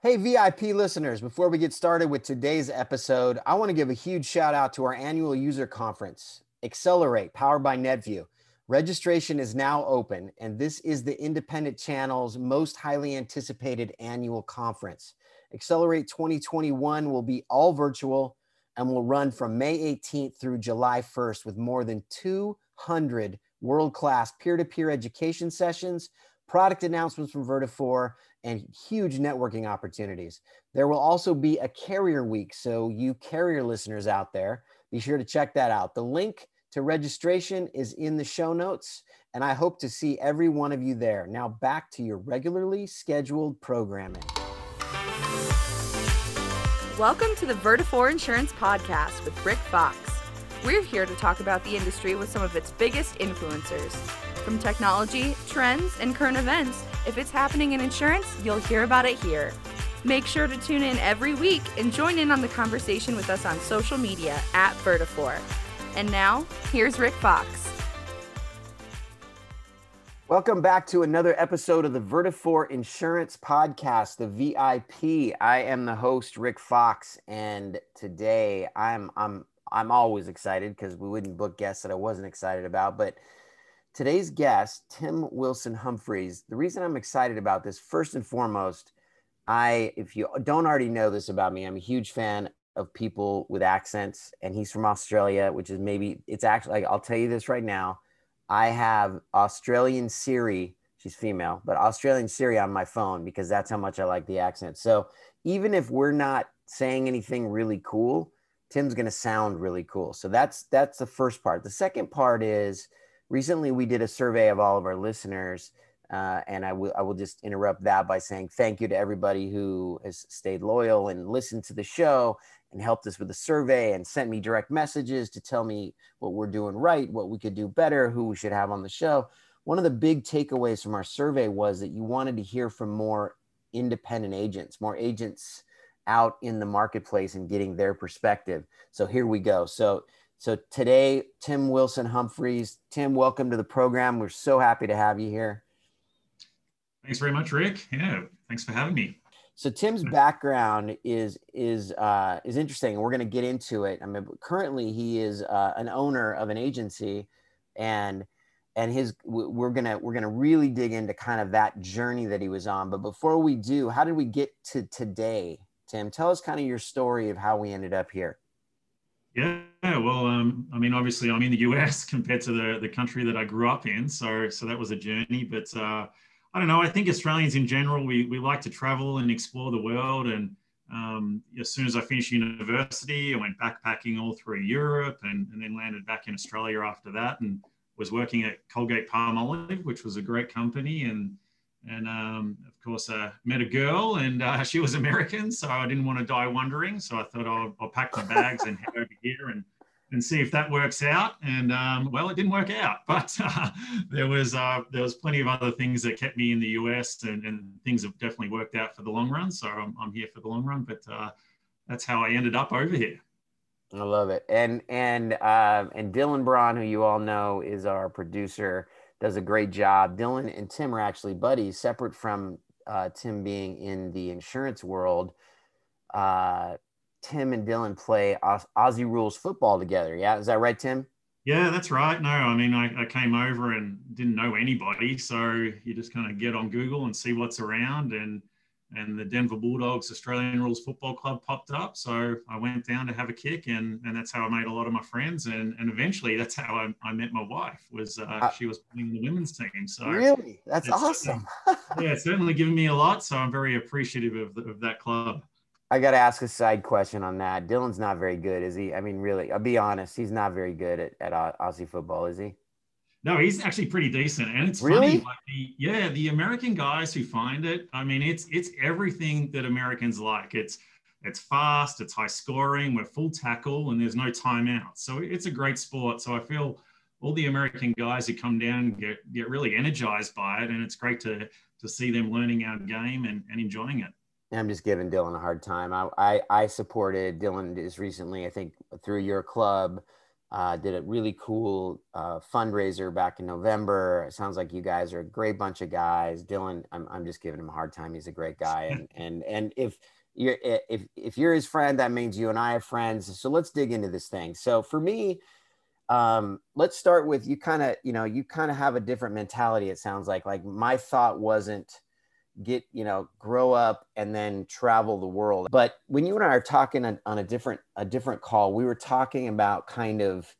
Hey, VIP listeners, before we get started with today's episode, I want to give a huge shout out to our annual user conference, Accelerate, powered by NetVU. Registration is now open, and this is the independent channel's most highly anticipated annual conference. Accelerate 2021 will be all virtual and will run from May 18th through July 1st with more than 200 world class peer to peer education sessions, product announcements from Vertafore, and huge networking opportunities. There will also be a carrier week. So, you carrier listeners out there, be sure to check that out. The link to registration is in the show notes, and I hope to see every one of you there. Now, back to your regularly scheduled programming. Welcome to the Vertafore Insurance Podcast with Rick Fox. We're here to talk about the industry with some of its biggest influencers. From technology, trends, and current events, if it's happening in insurance, you'll hear about it here. Make sure to tune in every week and join in on the conversation with us on social media at Vertafore. And now, here's Rick Fox. Welcome back to another episode of the Vertafore Insurance Podcast, the VIP. I am the host, Rick Fox, and today I'm I'm I'm always excited because we wouldn't book guests that I wasn't excited about. But today's guest, Tim Wilson Humphreys, the reason I'm excited about this, first and foremost, I if you don't already know this about me, I'm a huge fan of people with accents, and he's from Australia, which is maybe it's actually like, I'll tell you this right now I have Australian Siri. She's female, but Australian Siri on my phone because that's how much I like the accent. So even if we're not saying anything really cool, Tim's going to sound really cool. So that's that's the first part. The second part is recently we did a survey of all of our listeners, uh, and I will I will just interrupt that by saying thank you to everybody who has stayed loyal and listened to the show and helped us with the survey and sent me direct messages to tell me what we're doing right, what we could do better, who we should have on the show. One of the big takeaways from our survey was that you wanted to hear from more independent agents, more agents out in the marketplace and getting their perspective. So here we go. So so today, Tim Wilson Humphreys. Tim, welcome to the program. We're so happy to have you here. Thanks very much, Rick. Yeah, thanks for having me. So Tim's background is is uh, is interesting, and we're going to get into it. I mean, currently he is uh, an owner of an agency, and and his we're gonna we're gonna really dig into kind of that journey that he was on. But before we do, how did we get to today, Tim? Tell us kind of your story of how we ended up here. Yeah, well, um, I mean, obviously, I'm in the US compared to the the country that I grew up in, so so that was a journey, but. Uh, I don't know. I think Australians in general, we, we like to travel and explore the world. And um, as soon as I finished university, I went backpacking all through Europe and, and then landed back in Australia after that and was working at Colgate Palmolive, which was a great company. And, and um, course, uh, met a girl and uh, she was American. So I didn't want to die wondering. So I thought I'll, I'll pack my bags and head over here and and see if that works out. And um, well, it didn't work out, but uh, there was uh, there was plenty of other things that kept me in the US, and, and things have definitely worked out for the long run. So I'm, I'm here for the long run, but uh, that's how I ended up over here. I love it, and and uh, and Dylan Braun, who you all know is our producer, does a great job. Dylan and Tim are actually buddies, separate from uh, Tim being in the insurance world. Uh, Tim and Dylan play Aussie rules football together. Yeah, is that right, Tim? Yeah, that's right. No, I mean, I, I, came over and didn't know anybody, so you just kind of get on Google and see what's around, and and the Denver Bulldogs Australian Rules Football Club popped up, so I went down to have a kick, and and that's how I made a lot of my friends, and and eventually that's how I, I met my wife. Was uh, uh, she was playing the women's team? So really, that's awesome. yeah, it's certainly given me a lot, so I'm very appreciative of, of that club. I got to ask a side question on that. Dylan's not very good, is he? I mean, really, I'll be honest, he's not very good at, at Aussie football, is he? No, he's actually pretty decent, and it's really? funny. Like the, yeah, the American guys who find it, I mean, it's it's everything that Americans like. It's it's fast, it's high scoring, we're full tackle, and there's no timeout. So it's a great sport. So I feel all the American guys who come down get get really energized by it, and it's great to to see them learning our game and, and enjoying it. I'm just giving Dylan a hard time. I, I, I supported Dylan just recently, I think through your club, Uh, did a really cool uh, fundraiser back in November. It sounds like you guys are a great bunch of guys. Dylan, I'm, I'm just giving him a hard time. He's a great guy, and and and if you're if if you're his friend, that means you and I are friends. So let's dig into this thing. So for me, um, let's start with you. Kind of, you know, you kind of have a different mentality. It sounds like like my thought wasn't get you know grow up and then travel the world. But when you and i are talking on, on a different a different call we were talking about kind of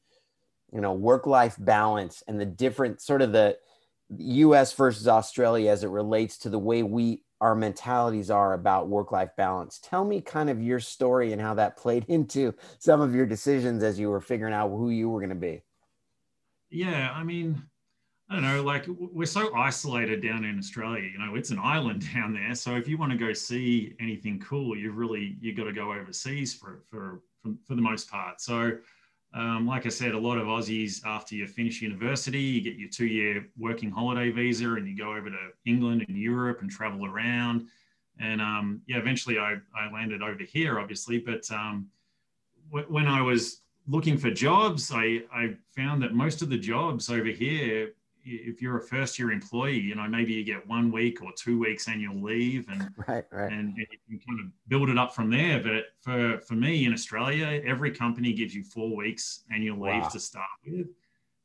you know work life balance and the different sort of the us versus australia as it relates to the way we our mentalities are about work life balance. Tell me kind of your story and how that played into some of your decisions as you were figuring out who you were going to be. Yeah i mean I don't know, like we're so isolated down in Australia, you know, it's an island down there. So if you want to go see anything cool, you've really, you got to go overseas for, for, for, for the most part. So um, like I said, a lot of Aussies, after you finish university, you get your two year working holiday visa and you go over to England and Europe and travel around. And um, yeah, eventually I, I landed over here, obviously. But um, when I was looking for jobs, I, I found that most of the jobs over here if you're a first year employee, you know, maybe you get one week or two weeks annual leave and, right, right. and, and you can kind of build it up from there. But for, for me in Australia, every company gives you four weeks annual leave wow. to start with.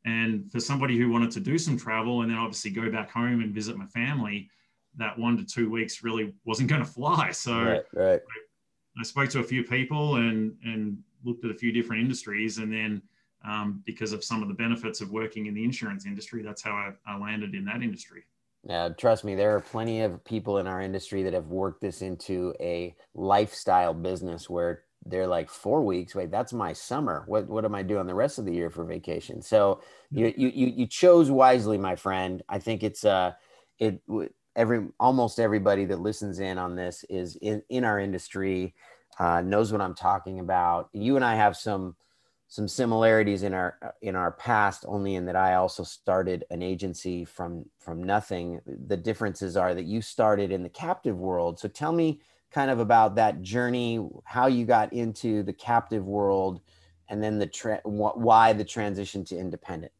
And for somebody who wanted to do some travel and then obviously go back home and visit my family, that one to two weeks really wasn't going to fly. So right, right. I, I spoke to a few people and, and looked at a few different industries and then um, because of some of the benefits of working in the insurance industry. That's how I, I landed in that industry. Yeah, trust me, there are plenty of people in our industry that have worked this into a lifestyle business where they're like four weeks. Wait, that's my summer. What what am I doing the rest of the year for vacation? So you you you chose wisely, my friend. I think it's uh it every almost everybody that listens in on this is in in our industry uh, knows what I'm talking about. You and I have some some similarities in our in our past only in that I also started an agency from from nothing. The differences are that you started in the captive world. So tell me kind of about that journey how you got into the captive world and then the tra- why the transition to independent?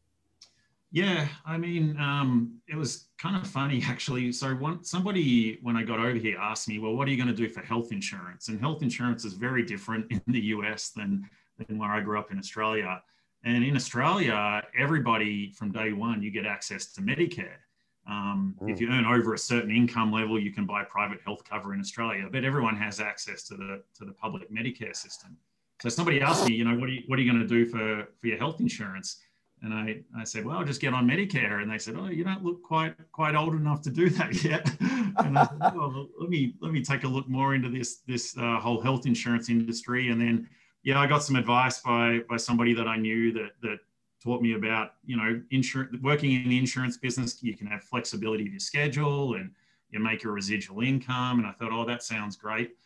Yeah i mean um, it was kind of funny actually. So one somebody when i got over here asked me well what are you going to do for health insurance? And health insurance is very different in the us than than where I grew up in Australia. And in Australia, everybody from day one, you get access to Medicare. Um, mm. If you earn over a certain income level, you can buy private health cover in Australia, but everyone has access to the to the public Medicare system. So somebody asked me, you know, what are you, what are you going to do for, for your health insurance? And I, I said, well, I'll just get on Medicare. And they said, oh, you don't look quite quite old enough to do that yet. and I said, well, let me let me take a look more into this this uh, whole health insurance industry. And then yeah, I got some advice by by somebody that I knew that that taught me about you know insurance working in the insurance business. You can have flexibility of your schedule and you make your residual income. And I thought, oh, that sounds great.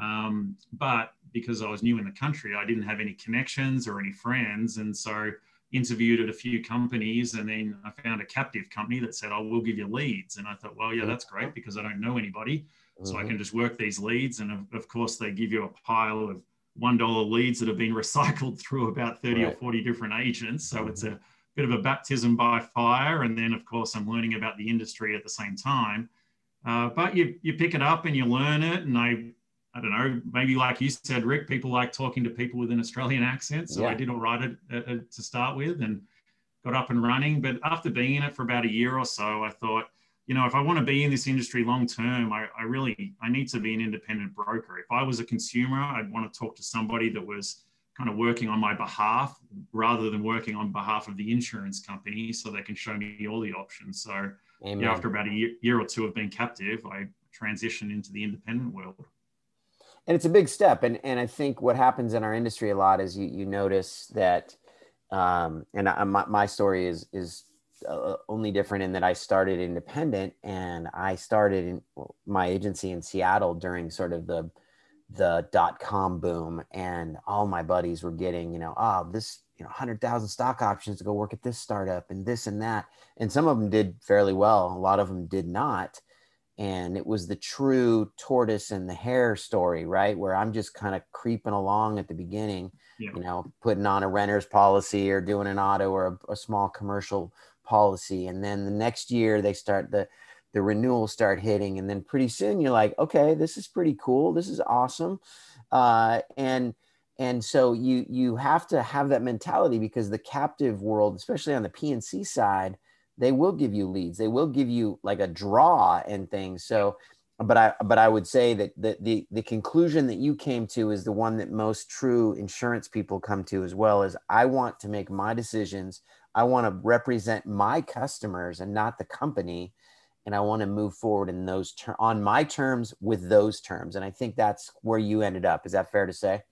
Um, but because I was new in the country, I didn't have any connections or any friends, and so interviewed at a few companies and then I found a captive company that said, I oh, will give you leads. And I thought, well, yeah, that's great because I don't know anybody. So mm-hmm. I can just work these leads. And of, of, course, they give you a pile of $1 leads that have been recycled through about 30 right. or 40 different agents. So mm-hmm. it's a bit of a baptism by fire. And then, of course, I'm learning about the industry at the same time. Uh, but you, you pick it up and you learn it. And I, I don't know, maybe like you said, Rick, people like talking to people with an Australian accent. So yeah. I did all right at, at, to start with and got up and running. But after being in it for about a year or so, I thought, you know, if I want to be in this industry long term, I, I, really I need to be an independent broker. If I was a consumer, I'd want to talk to somebody that was kind of working on my behalf rather than working on behalf of the insurance company, so they can show me all the options. So yeah, after about a year, year or two of being captive, I transitioned into the independent world. And it's a big step, and and I think what happens in our industry a lot is you you notice that, um, and I, my my story is is uh, only different in that I started independent and I started in my agency in Seattle during sort of the the dot com boom. And all my buddies were getting you know oh this you know 100,000 stock options to go work at this startup and this and that. And some of them did fairly well a lot of them did not. And it was the true tortoise and the hare story right? Where i'm just kind of creeping along at the beginning yeah. you know putting on a renter's policy or doing an auto or a, a, small commercial policy and then the next year they start the the renewals start hitting and then pretty soon you're like okay this is pretty cool. This is awesome. Uh, and and so you you have to have that mentality because the captive world especially on the P&C side they will give you leads. They will give you like a draw and things. So but i but i would say that the the, the conclusion that you came to is the one that most true insurance people come to as well is i want to make my decisions i want to represent my customers and not the company and i want to move forward in those ter- on my terms with those terms and i think that's where you ended up is that fair to say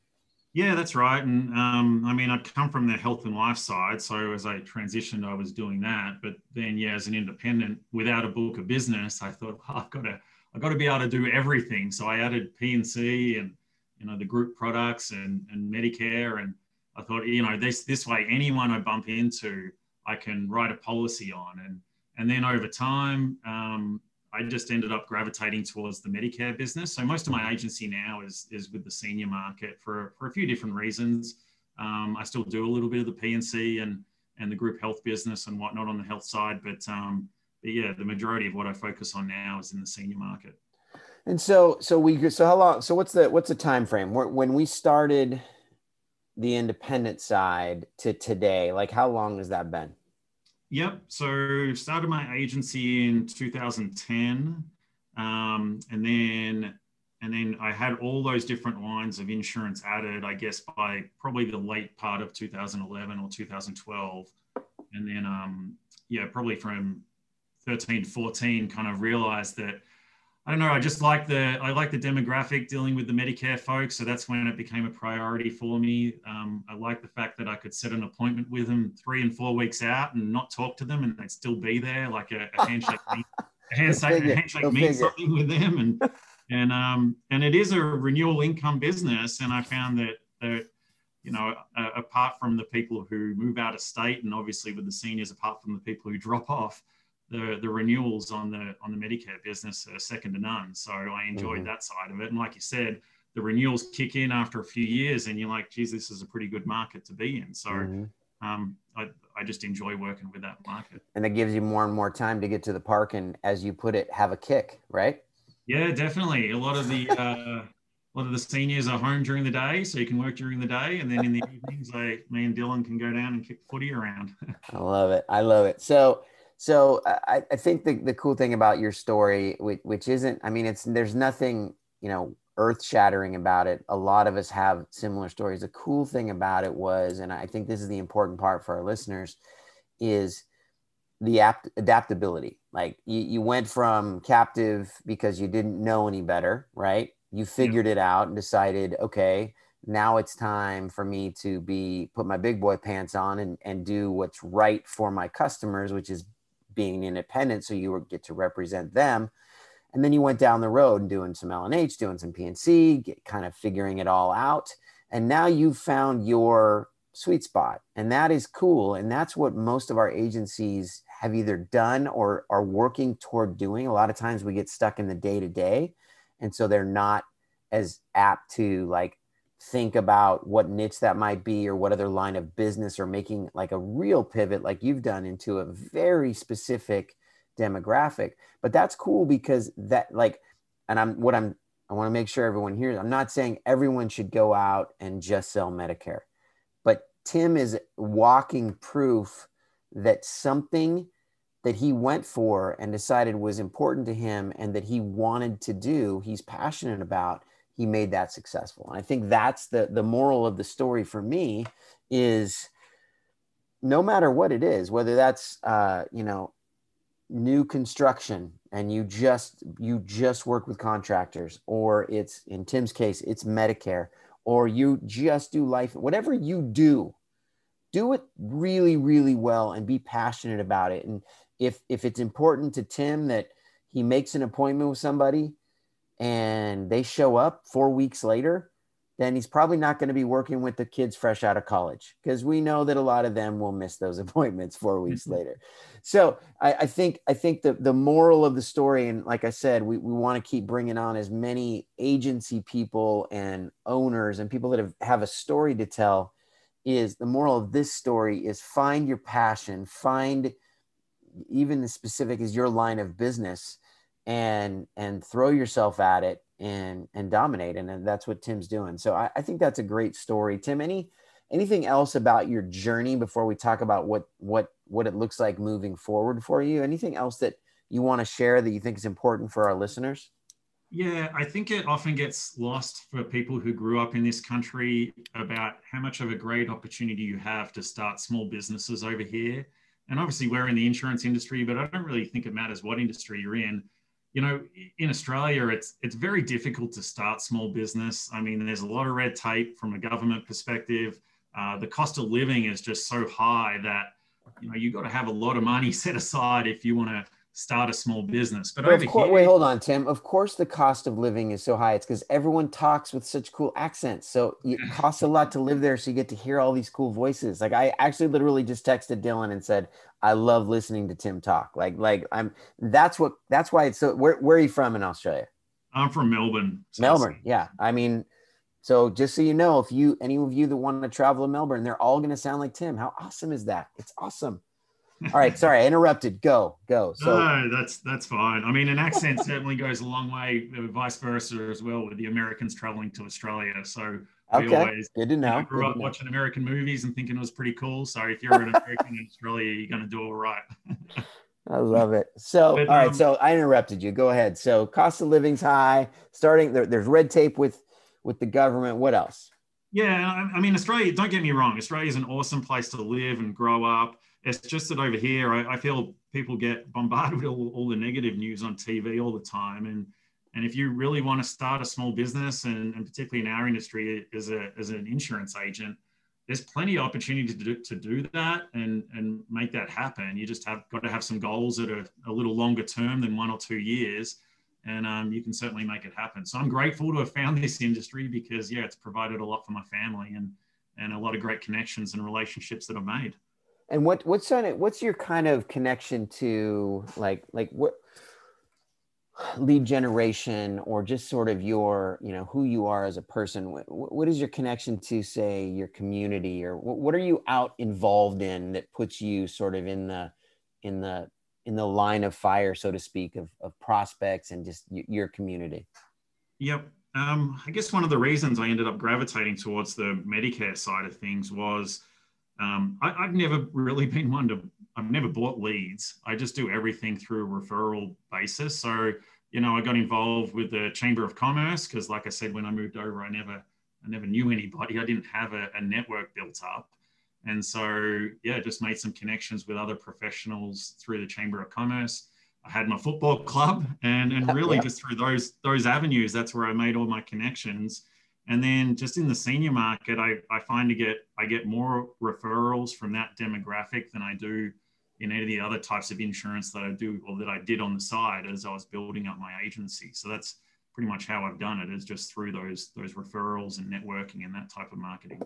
yeah, that's right. And um, I mean, I'd come from the health and life side. So as I transitioned, I was doing that. But then, yeah, as an independent without a book of business, I thought, oh, I've got to, I've got to be able to do everything. So I added P&C and, you know, the group products and, and Medicare. And I thought, you know, this, this way, anyone I bump into, I can write a policy on. And, and then over time, um, I just ended up gravitating towards the Medicare business. So most of my agency now is is with the senior market for for a few different reasons. Um, I still do a little bit of the P&C and and the group health business and whatnot on the health side, but, um, but yeah, the majority of what I focus on now is in the senior market. And so so we so how long so what's the what's the time frame when we started the independent side to today? Like how long has that been? Yep. So started my agency in 2010, um, and then and then I had all those different lines of insurance added. I guess by probably the late part of 2011 or 2012, and then um, yeah, probably from 13, 14, kind of realized that I don't know. I just like the I like the demographic dealing with the Medicare folks, so that's when it became a priority for me. Um, I like the fact that I could set an appointment with them three and four weeks out and not talk to them, and they'd still be there, like a, a handshake, a handshake, a handshake means something with them, and and um, and it is a renewal income business, and I found that that you know, uh, apart from the people who move out of state, and obviously with the seniors, apart from the people who drop off the the renewals on the on the Medicare business are second to none. So I enjoyed mm-hmm. that side of it. And like you said, the renewals kick in after a few years, and you're like, geez, this is a pretty good market to be in. So mm-hmm. um, I, I just enjoy working with that market. And it gives you more and more time to get to the park and, as you put it, have a kick, right? Yeah, definitely. A lot of the uh, a lot of the seniors are home during the day, so you can work during the day, and then in the evenings, I, me and Dylan can go down and kick footy around. I love it. I love it. So so I, I think the, the cool thing about your story, which, which isn't, I mean, it's there's nothing, you know, earth shattering about it. A lot of us have similar stories. The cool thing about it was, and I think this is the important part for our listeners, is the apt, adaptability. Like you, you went from captive because you didn't know any better, right? You figured yeah. it out and decided, okay, now it's time for me to be put my big boy pants on and, and do what's right for my customers, which is being independent so you get to represent them. And then you went down the road and doing some L&H doing some P&C get, kind of figuring it all out. And now you've found your sweet spot and that is cool. And that's what most of our agencies have either done or are working toward doing. A lot of times we get stuck in the day to day and so they're not as apt to like think about what niche that might be or what other line of business or making like a real pivot like you've done into a very specific demographic. But that's cool because that like and i'm what i'm i want to make sure everyone hears i'm not saying everyone should go out and just sell medicare but tim is walking proof that something that he went for and decided was important to him and that he wanted to do he's passionate about he made that successful. And I think that's the the moral of the story for me is no matter what it is, whether that's uh, you know new construction and you just you just work with contractors, or it's in Tim's case it's Medicare, or you just do life, whatever you do, do it really really well and be passionate about it. And if if it's important to Tim that he makes an appointment with somebody and they show up four weeks later, then he's probably not going to be working with the kids fresh out of college because we know that a lot of them will miss those appointments four weeks mm-hmm. later. So I, I, think I think the the moral of the story, and like I said, we, we want to keep bringing on as many agency people and owners and people that have, have a story to tell. Is the moral of this story is find your passion, find even as specific as your line of business, and and throw yourself at it and and dominate and, and that's what tim's doing. So I, I, think that's a great story. Tim any anything else about your journey before we talk about what what what it looks like moving forward for you? Anything else that you want to share that you think is important for our listeners? Yeah i think it often gets lost for people who grew up in this country about how much of a great opportunity you have to start small businesses over here. And obviously we're in the insurance industry but i don't really think it matters what industry you're in you know, in Australia, it's it's very difficult to start small business. I mean, there's a lot of red tape from a government perspective. Uh, the cost of living is just so high that you know you've got to have a lot of money set aside if you want to start a small business. But, but course, here, wait, hold on, Tim. Of course, the cost of living is so high. It's because everyone talks with such cool accents. So it costs a lot to live there. So you get to hear all these cool voices. Like I actually literally just texted Dylan and said, I love listening to Tim talk. Like, like I'm. That's what. That's why it's so. Where Where are you from in Australia? I'm from Melbourne. So Melbourne. Yeah. I mean, so just so you know, if you any of you that want to travel to Melbourne, they're all going to sound like Tim. How awesome is that? It's awesome. All right. Sorry, I interrupted. Go. Go. So no, that's that's fine. I mean, an accent certainly goes a long way. Vice versa as well with the Americans traveling to Australia. So Okay. Always, Good to know. I grew Good up watching American movies and thinking it was pretty cool. So if you're an American in Australia, you're going to do all right. I love it. So, but, all right. Um, so I interrupted you. Go ahead. So cost of living's high. Starting there, there's red tape with with the government. What else? Yeah, I, mean, Australia. Don't get me wrong. Australia is an awesome place to live and grow up. It's just that over here, I, I feel people get bombarded with all, all the negative news on TV all the time, and and if you really want to start a small business, and, and particularly in our industry as, a, as an insurance agent, there's plenty of opportunity to do, to do that and, and make that happen. You just have got to have some goals that are a little longer term than one or two years, and um, you can certainly make it happen. So I'm grateful to have found this industry because yeah, it's provided a lot for my family and and a lot of great connections and relationships that I've made. And what what's on it? What's your kind of connection to like like what lead generation or just sort of your you know who you are as a person what, what is your connection to say your community or what, what are you out involved in that puts you sort of in the in the in the line of fire so to speak of, of prospects and just your community yep um, i guess one of the reasons i ended up gravitating towards the medicare side of things was um, I, i've never really been one to I've never bought leads. I just do everything through a referral basis. So, you know, I got involved with the Chamber of Commerce because, like I said, when I moved over, I never, I never knew anybody. I didn't have a, a network built up, and so yeah, just made some connections with other professionals through the Chamber of Commerce. I had my football club, and and really just through those those avenues, that's where I made all my connections. And then just in the senior market, I, I find to get I get more referrals from that demographic than I do in any of the other types of insurance that I do or that I did on the side as I was building up my agency. So that's pretty much how I've done it is just through those those referrals and networking and that type of marketing.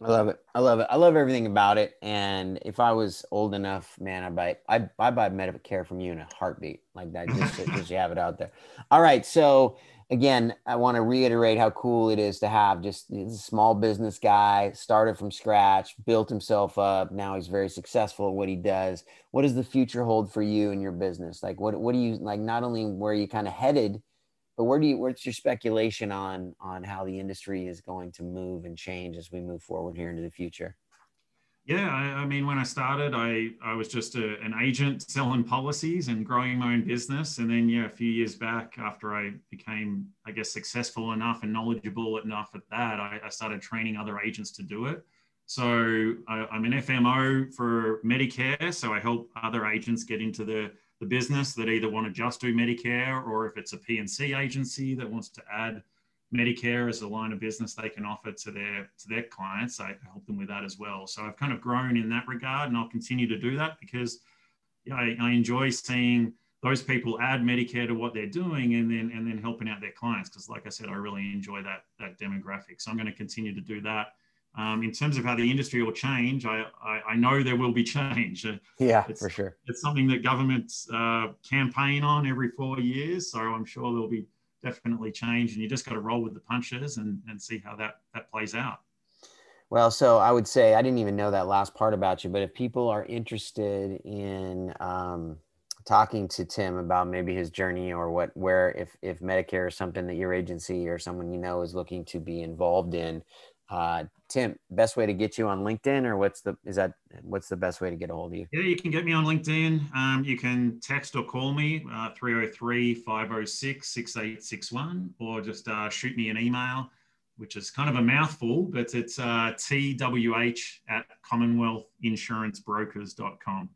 I love it. I love it. I love everything about it. And if I was old enough, man, I buy I I buy Medicare from you in a heartbeat like that. Just just you have it out there. All right. So again, I want to reiterate how cool it is to have just a small business guy, started from scratch, built himself up. Now he's very successful at what he does. What does the future hold for you and your business? Like, what, what do you like? Not only where you kind of headed, but where do you, what's your speculation on, on how the industry is going to move and change as we move forward here into the future? Yeah, I, I, mean, when I started, I, I was just a, an agent selling policies and growing my own business. And then, yeah, a few years back, after I became, I guess, successful enough and knowledgeable enough at that, I, I started training other agents to do it. So I, I'm an FMO for Medicare. So I help other agents get into the, the business that either want to just do Medicare or if it's a P&C agency that wants to add Medicare as a line of business they can offer to their to their clients. I help them with that as well. So I've kind of grown in that regard, and I'll continue to do that because yeah, I, I enjoy seeing those people add Medicare to what they're doing and then and then helping out their clients. Because like I said, I really enjoy that that demographic. So I'm going to continue to do that. Um, in terms of how the industry will change, I, I, I know there will be change. Yeah, it's, for sure. It's something that governments uh, campaign on every four years. So I'm sure there'll be definitely change, and you just got to roll with the punches and, and see how that that plays out. Well, so I would say I didn't even know that last part about you, but if people are interested in um, talking to Tim about maybe his journey or what, where, if if Medicare is something that your agency or someone you know is looking to be involved in, uh, Tim, best way to get you on LinkedIn, or what's the is that what's the best way to get a hold of you? Yeah, you can get me on LinkedIn. Um, you can text or call me uh, 303 506 6861, or just uh, shoot me an email which is kind of a mouthful, but it's uh, twh at commonwealthinsurancebrokers.com.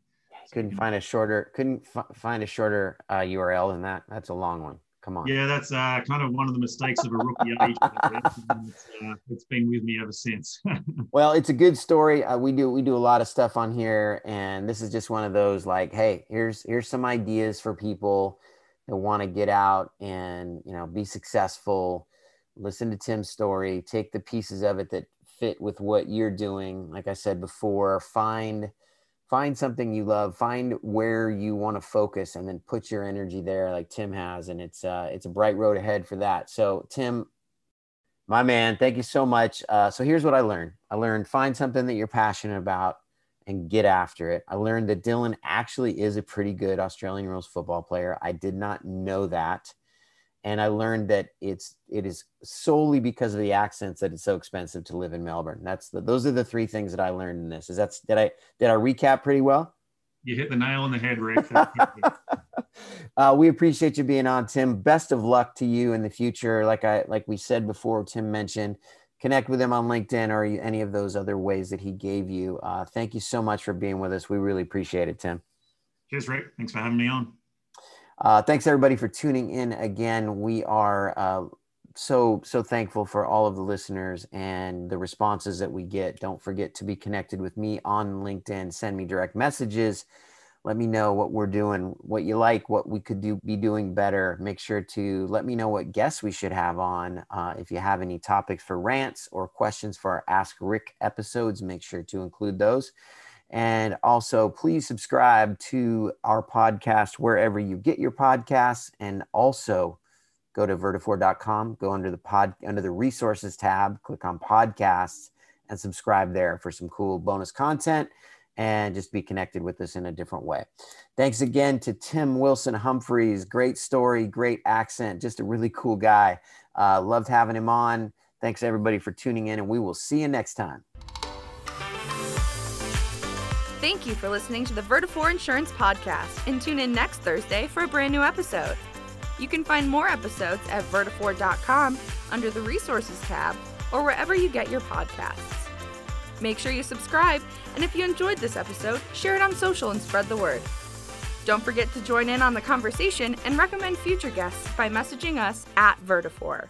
Couldn't find a shorter. Couldn't f- find a shorter uh, URL than that. That's a long one. Come on. Yeah, that's uh, kind of one of the mistakes of a rookie agent. it's, uh, it's been with me ever since. well, it's a good story. Uh, we do we do a lot of stuff on here, and this is just one of those like, hey, here's here's some ideas for people that want to get out and you know be successful listen to Tim's story, take the pieces of it that fit with what you're doing. Like I said before, find find something you love, find where you want to focus, and then put your energy there, like Tim has. And it's uh, it's a bright road ahead for that. So Tim, my man, thank you so much. Uh, so here's what I learned. I learned find something that you're passionate about and get after it. I learned that Dylan actually is a pretty good Australian rules football player. I did not know that and I learned that it's it is solely because of the accents that it's so expensive to live in Melbourne. That's the, those are the three things that I learned in this. Is that did I did I recap pretty well? You hit the nail on the head, Rick. uh, we appreciate you being on, Tim. Best of luck to you in the future. Like I like we said before, Tim mentioned connect with him on LinkedIn or any of those other ways that he gave you. Uh, thank you so much for being with us. We really appreciate it, Tim. Cheers, Rick. Thanks for having me on. Uh, thanks everybody for tuning in again. We are uh, so so thankful for all of the listeners and the responses that we get. Don't forget to be connected with me on LinkedIn. Send me direct messages. Let me know what we're doing, what you like, what we could do be doing better. Make sure to let me know what guests we should have on. Uh, if you have any topics for rants or questions for our Ask Rick episodes, make sure to include those. And also, please subscribe to our podcast wherever you get your podcasts. And also, go to vertafore.com, go under the pod under the resources tab, click on podcasts, and subscribe there for some cool bonus content and just be connected with us in a different way. Thanks again to Tim Wilson Humphreys. Great story, great accent, just a really cool guy. Uh, loved having him on. Thanks everybody for tuning in, and we will see you next time. Thank you for listening to the Vertafore Insurance Podcast and tune in next Thursday for a brand new episode. You can find more episodes at vertafore.com under the Resources tab or wherever you get your podcasts. Make sure you subscribe, and if you enjoyed this episode, share it on social and spread the word. Don't forget to join in on the conversation and recommend future guests by messaging us at Vertafore.